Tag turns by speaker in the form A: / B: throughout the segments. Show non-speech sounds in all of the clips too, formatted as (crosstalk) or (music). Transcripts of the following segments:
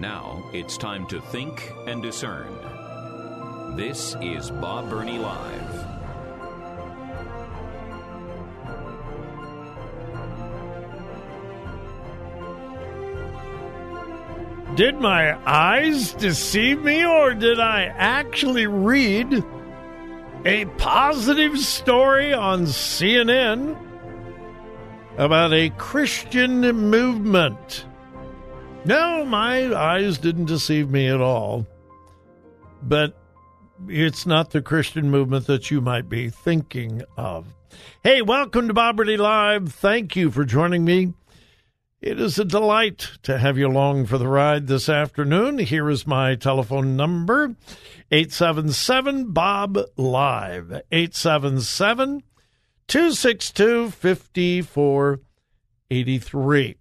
A: Now it's time to think and discern. This is Bob Burney Live.
B: Did my eyes deceive me, or did I actually read a positive story on CNN about a Christian movement? No, my eyes didn't deceive me at all. But it's not the Christian movement that you might be thinking of. Hey, welcome to Bob Burney Live. Thank you for joining me. It is a delight to have you along for the ride this afternoon. Here is my telephone number 877 Bob Live, 877 262 5483.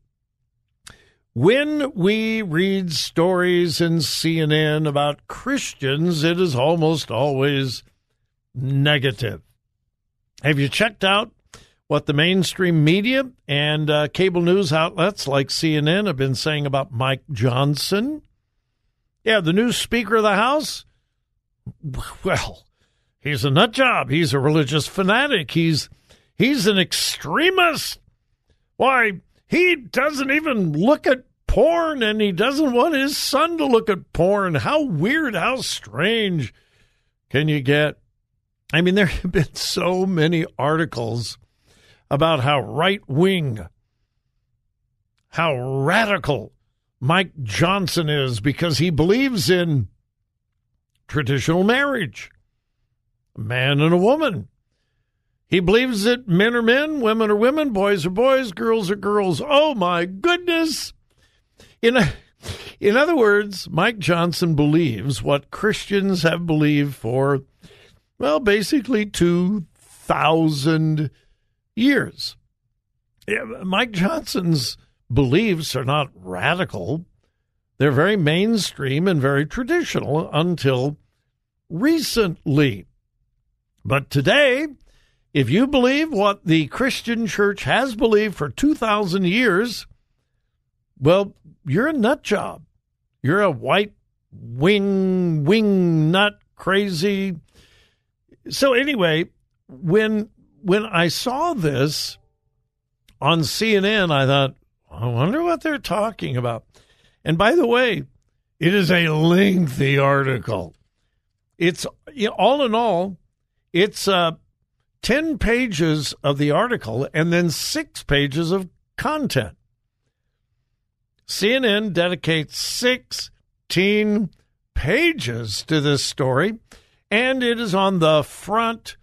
B: When we read stories in CNN about Christians, it is almost always negative. Have you checked out what the mainstream media and uh, cable news outlets like CNN have been saying about Mike Johnson. Yeah, the new Speaker of the House. Well, he's a nut job. He's a religious fanatic. He's he's an extremist. Why, he doesn't even look at porn and he doesn't want his son to look at porn. How weird, how strange can you get? I mean, there have been so many articles about how right wing, how radical Mike Johnson is because he believes in traditional marriage, a man and a woman. He believes that men are men, women are women, boys are boys, girls are girls. Oh my goodness. In, in other words, Mike Johnson believes what Christians have believed for, well, basically 2,000 years. Mike Johnson's beliefs are not radical. They're very mainstream and very traditional until recently. But today, if you believe what the Christian church has believed for 2,000 years, well, you're a nut job. You're a white wing, wing nut crazy. So, anyway, when when I saw this on CNN, I thought, I wonder what they're talking about. And by the way, it is a lengthy article. It's all in all, it's uh, 10 pages of the article and then six pages of content. CNN dedicates 16 pages to this story, and it is on the front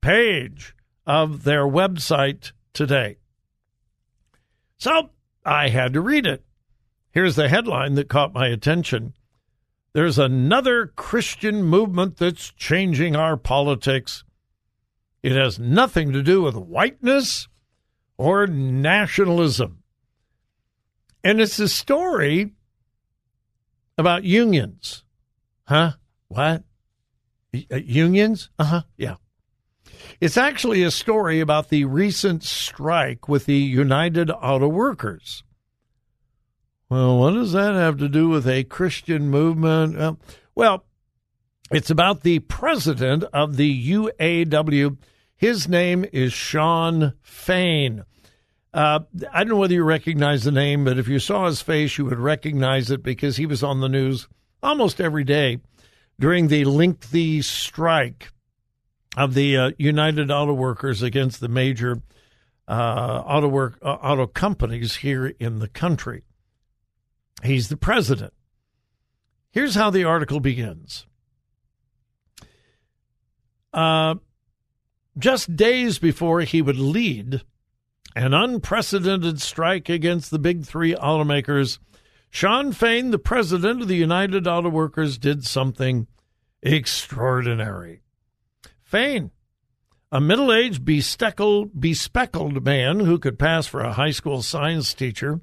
B: page of their website today. So I had to read it. Here's the headline that caught my attention. There's another Christian movement that's changing our politics. It has nothing to do with whiteness or nationalism. And it's a story about unions. Huh? What? Uh, unions? Uh huh. Yeah. It's actually a story about the recent strike with the United Auto Workers. Well, what does that have to do with a Christian movement? well, it's about the president of the UAW. His name is Shawn Fain. Uh, I don't know whether you recognize the name, but if you saw his face, you would recognize it because he was on the news almost every day during the lengthy strike of the uh, United Auto Workers against the major uh, auto work uh, auto companies here in the country. He's the president. Here's how the article begins. Uh, just days before he would lead an unprecedented strike against the big three automakers, Shawn Fain, the president of the United Auto Workers, did something extraordinary. Fain, a middle aged, bespeckled, bespeckled man who could pass for a high school science teacher,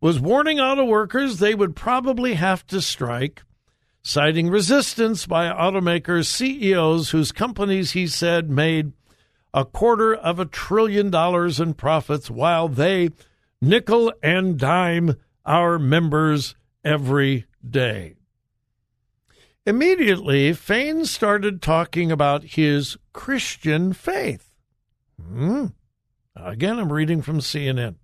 B: was warning auto workers they would probably have to strike, citing resistance by automakers' CEOs whose companies, he said, made a quarter of a trillion dollars in profits while they nickel and dime our members every day. Immediately, Fain started talking about his Christian faith. Hmm. Again, I'm reading from CNN.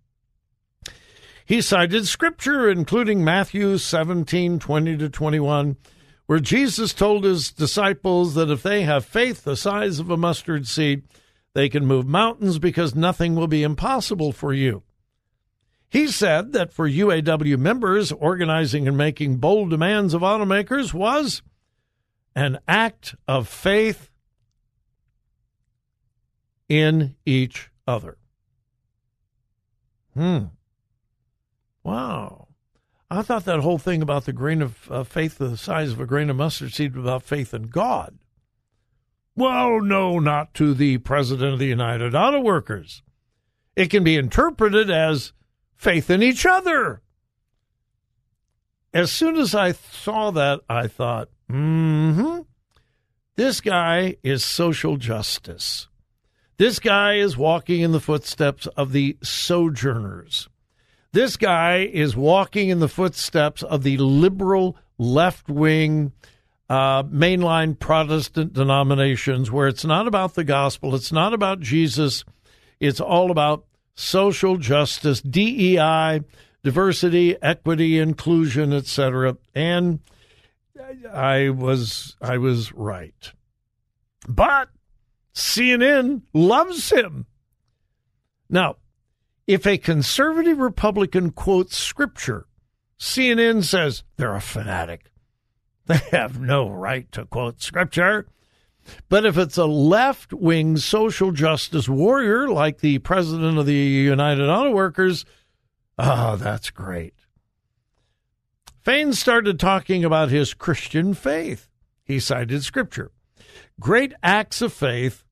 B: He cited scripture, including Matthew 17 20 to 21, where Jesus told his disciples that if they have faith the size of a mustard seed, they can move mountains because nothing will be impossible for you. He said that for UAW members, organizing and making bold demands of automakers was an act of faith in each other. Hmm. Wow. I thought that whole thing about the grain of uh, faith, the size of a grain of mustard seed, about faith in God. Well, no, not to the President of the United Auto Workers. It can be interpreted as faith in each other. As soon as I saw that, I thought, mm hmm, this guy is social justice. This guy is walking in the footsteps of the sojourners. This guy is walking in the footsteps of the liberal left wing uh, mainline Protestant denominations where it's not about the gospel, it's not about Jesus, it's all about social justice, DEI, diversity, equity, inclusion, etc. And I was I was right. But CNN loves him. Now, if a conservative Republican quotes scripture, CNN says they're a fanatic. (laughs) They have no right to quote scripture. But if it's a left wing social justice warrior like the president of the United Auto Workers, oh, that's great. Fain started talking about his Christian faith. He cited scripture. Great acts of faith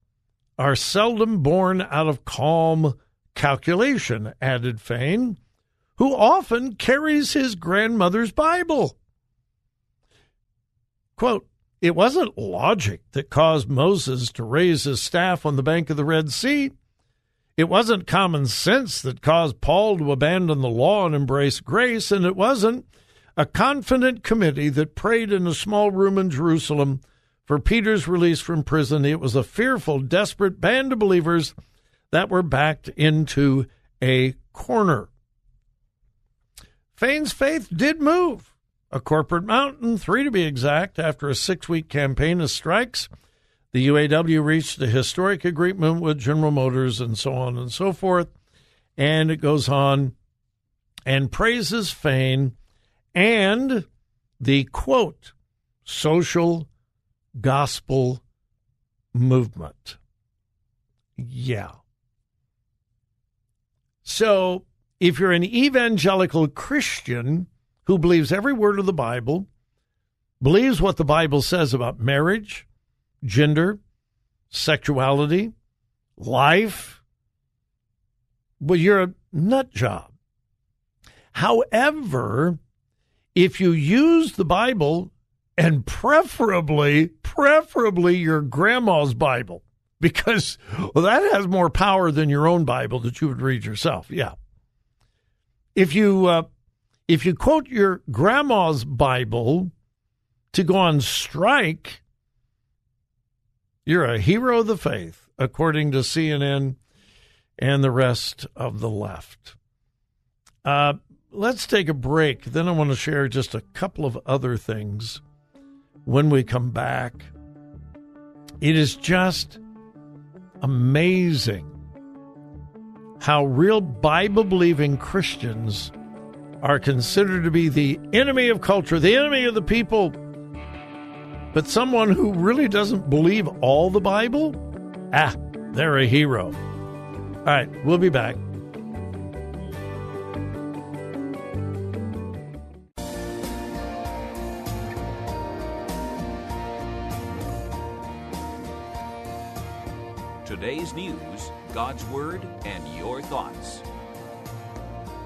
B: are seldom born out of calm calculation, added Fain, who often carries his grandmother's Bible. Quote, it wasn't logic that caused Moses to raise his staff on the bank of the Red Sea. It wasn't common sense that caused Paul to abandon the law and embrace grace, and it wasn't a confident committee that prayed in a small room in Jerusalem for Peter's release from prison. It was a fearful, desperate band of believers that were backed into a corner. Fain's faith did move a corporate mountain, three to be exact, after a six week campaign of strikes. The UAW reached a historic agreement with General Motors and so on and so forth. And it goes on and praises Fain and the quote, social gospel movement. Yeah. So if you're an evangelical Christian, who believes every word of the Bible, believes what the Bible says about marriage, gender, sexuality, life, well, you're a nut job. However, if you use the Bible and preferably, preferably your grandma's Bible, because well, that has more power than your own Bible that you would read yourself. Yeah. If you uh, if you quote your grandma's Bible to go on strike, you're a hero of the faith, according to CNN and the rest of the left. Uh, let's take a break. Then I want to share just a couple of other things when we come back. It is just amazing how real Bible believing Christians are considered to be the enemy of culture, the enemy of the people. But someone who really doesn't believe all the Bible, ah, they're a hero. All right, we'll be back
A: news, God's Word, and your thoughts.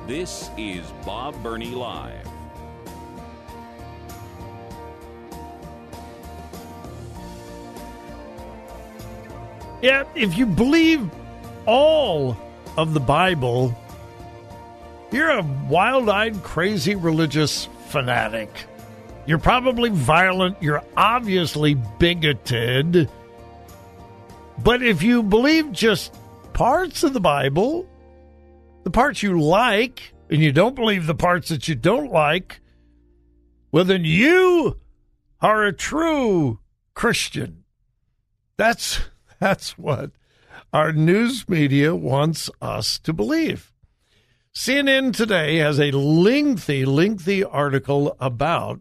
A: This is Bob Burney Live.
B: Yeah, if you believe all of the Bible, you're a wild eyed, crazy religious fanatic. You're probably violent. You're obviously bigoted. But if you believe just parts of the Bible, the parts you like, and you don't believe the parts that you don't like, well, then you are a true Christian. That's (laughs) that's what our news media wants us to believe. CNN today has a lengthy, lengthy article about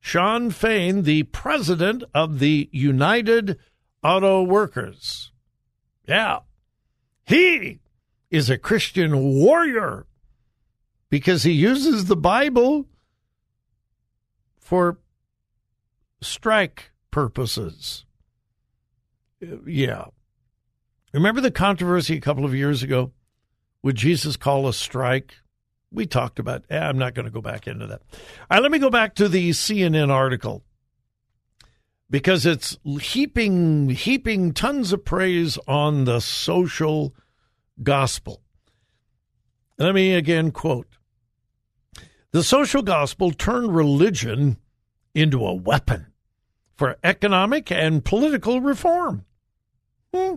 B: Shawn Fain, the president of the United Auto Workers. Yeah, he is a Christian warrior because he uses the Bible for strike purposes. Yeah. Remember the controversy a couple of years ago? Would Jesus call a strike? We talked about. Eh, I'm not going to go back into that. All right, let me go back to the CNN article because it's heaping heaping tons of praise on the social gospel. Let me again quote: "The social gospel turned religion into a weapon for economic and political reform." Hmm.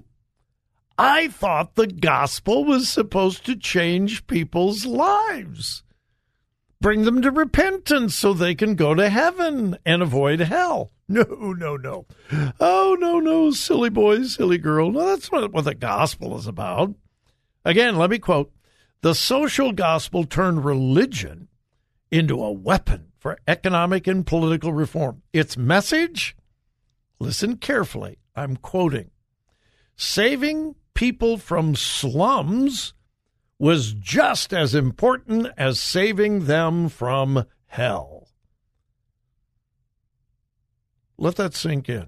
B: I thought the gospel was supposed to change people's lives, bring them to repentance so they can go to heaven and avoid hell. (laughs) No, no, no. Oh, no, no, silly boy, silly girl. No, that's not what the gospel is about. Again, let me quote The social gospel turned religion into a weapon for economic and political reform. Its message, listen carefully, I'm quoting saving people from slums was just as important as saving them from hell. Let that sink in.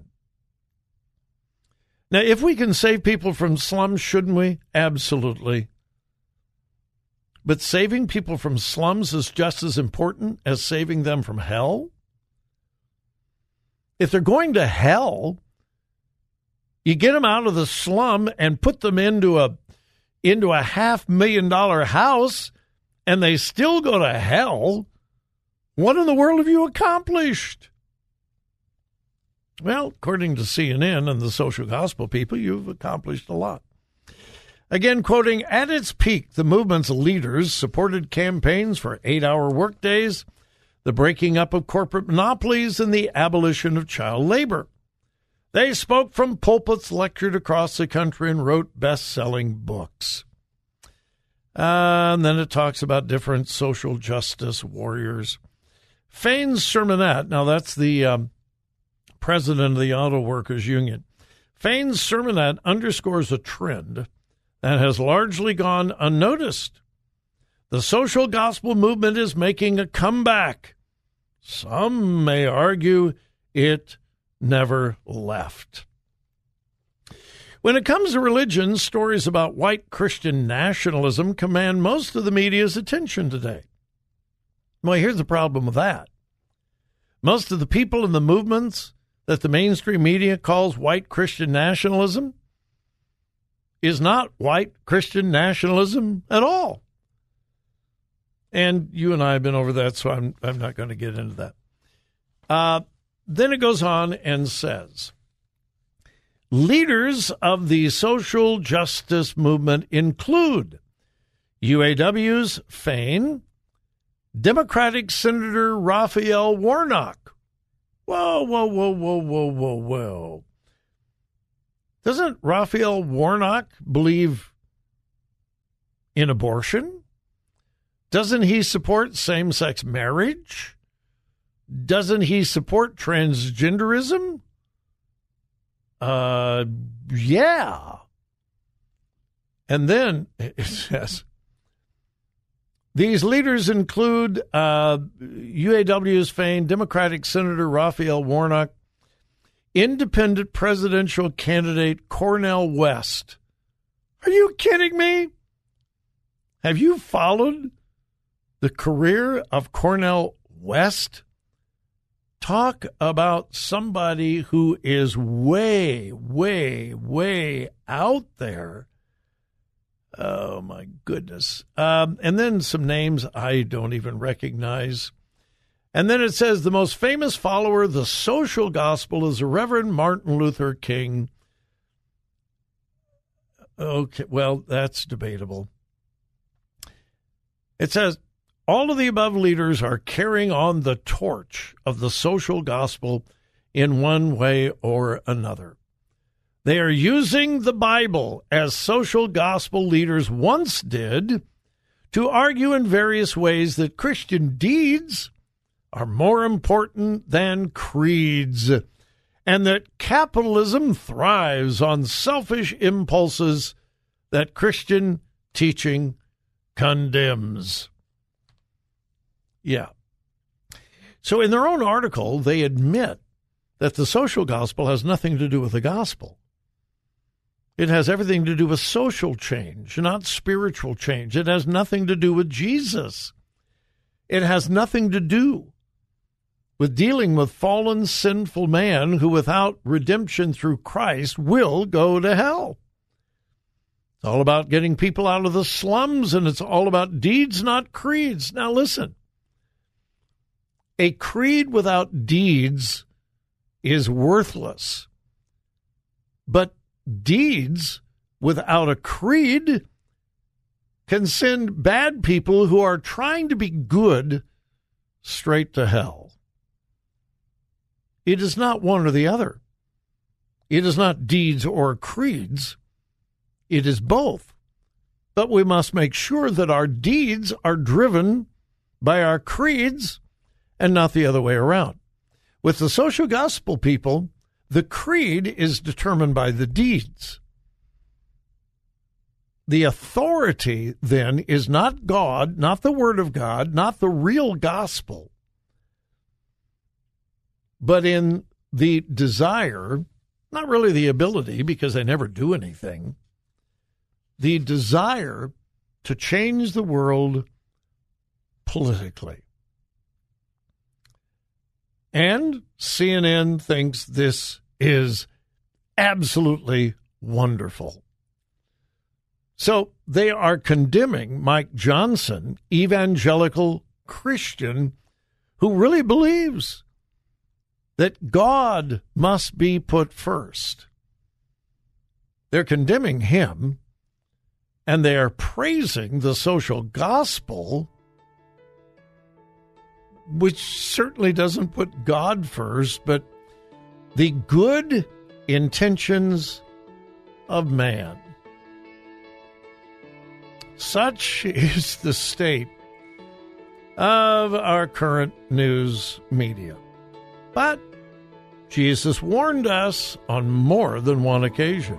B: Now, if we can save people from slums, shouldn't we? Absolutely. But saving people from slums is just as important as saving them from hell? If they're going to hell, you get them out of the slum and put them into a into a half million dollar house and they still go to hell. What in the world have you accomplished? Well, according to CNN and the social gospel people, you've accomplished a lot. Again, quoting, at its peak, the movement's leaders supported campaigns for eight hour workdays, the breaking up of corporate monopolies, and the abolition of child labor. They spoke from pulpits, lectured across the country, and wrote best selling books. Uh, and then it talks about different social justice warriors. Fain's sermonette, now that's the um, president of the Auto Workers Union. Fain's sermonette underscores a trend that has largely gone unnoticed. The social gospel movement is making a comeback. Some may argue it never left. When it comes to religion, stories about white Christian nationalism command most of the media's attention today. Well, here's the problem with that. Most of the people in the movements that the mainstream media calls white Christian nationalism is not white Christian nationalism at all. And you and I have been over that, so I'm I'm not going to get into that. Uh, then it goes on and says leaders of the social justice movement include UAW's Fain, Democratic Senator Raphael Warnock. Whoa, whoa, whoa, whoa, whoa, whoa, whoa. Doesn't Raphael Warnock believe in abortion? Doesn't he support same sex marriage? Doesn't he support transgenderism? Uh, yeah. And then (laughs) it says these leaders include uh, UAW's Fain Democratic Senator Raphael Warnock. independent presidential candidate Cornel West. Are you kidding me? Have you followed the career of Cornel West? Talk about somebody who is way, way, way out there. Oh my goodness. Um, and then some names I don't even recognize. And then it says the most famous follower of the social gospel is the Reverend Martin Luther King. Okay, well, that's debatable. It says all of the above leaders are carrying on the torch of the social gospel in one way or another. They are using the Bible as social gospel leaders once did to argue in various ways that Christian deeds are more important than creeds and that capitalism thrives on selfish impulses that Christian teaching condemns. Yeah. So, in their own article, they admit that the social gospel has nothing to do with the gospel. It has everything to do with social change, not spiritual change. It has nothing to do with Jesus. It has nothing to do with dealing with fallen, sinful man who, without redemption through Christ, will go to hell. It's all about getting people out of the slums, and it's all about deeds, not creeds. Now, listen a creed without deeds is worthless. But deeds without a creed can send bad people who are trying to be good straight to hell. It is not one or the other. It is not deeds or creeds. It is both. But we must make sure that our deeds are driven by our creeds and not the other way around. With the social gospel people, the creed is determined by the deeds. The authority then is not God, not the Word of God, not the real gospel, but in the desire, not really the ability, because they never do anything, the desire to change the world politically. And CNN thinks this is absolutely wonderful. So they are condemning Mike Johnson, evangelical Christian, who really believes that God must be put first. They're condemning him and they are praising the social gospel which certainly doesn't put God first, but the good intentions of man. Such is the state of our current news media. But Jesus warned us on more than one occasion.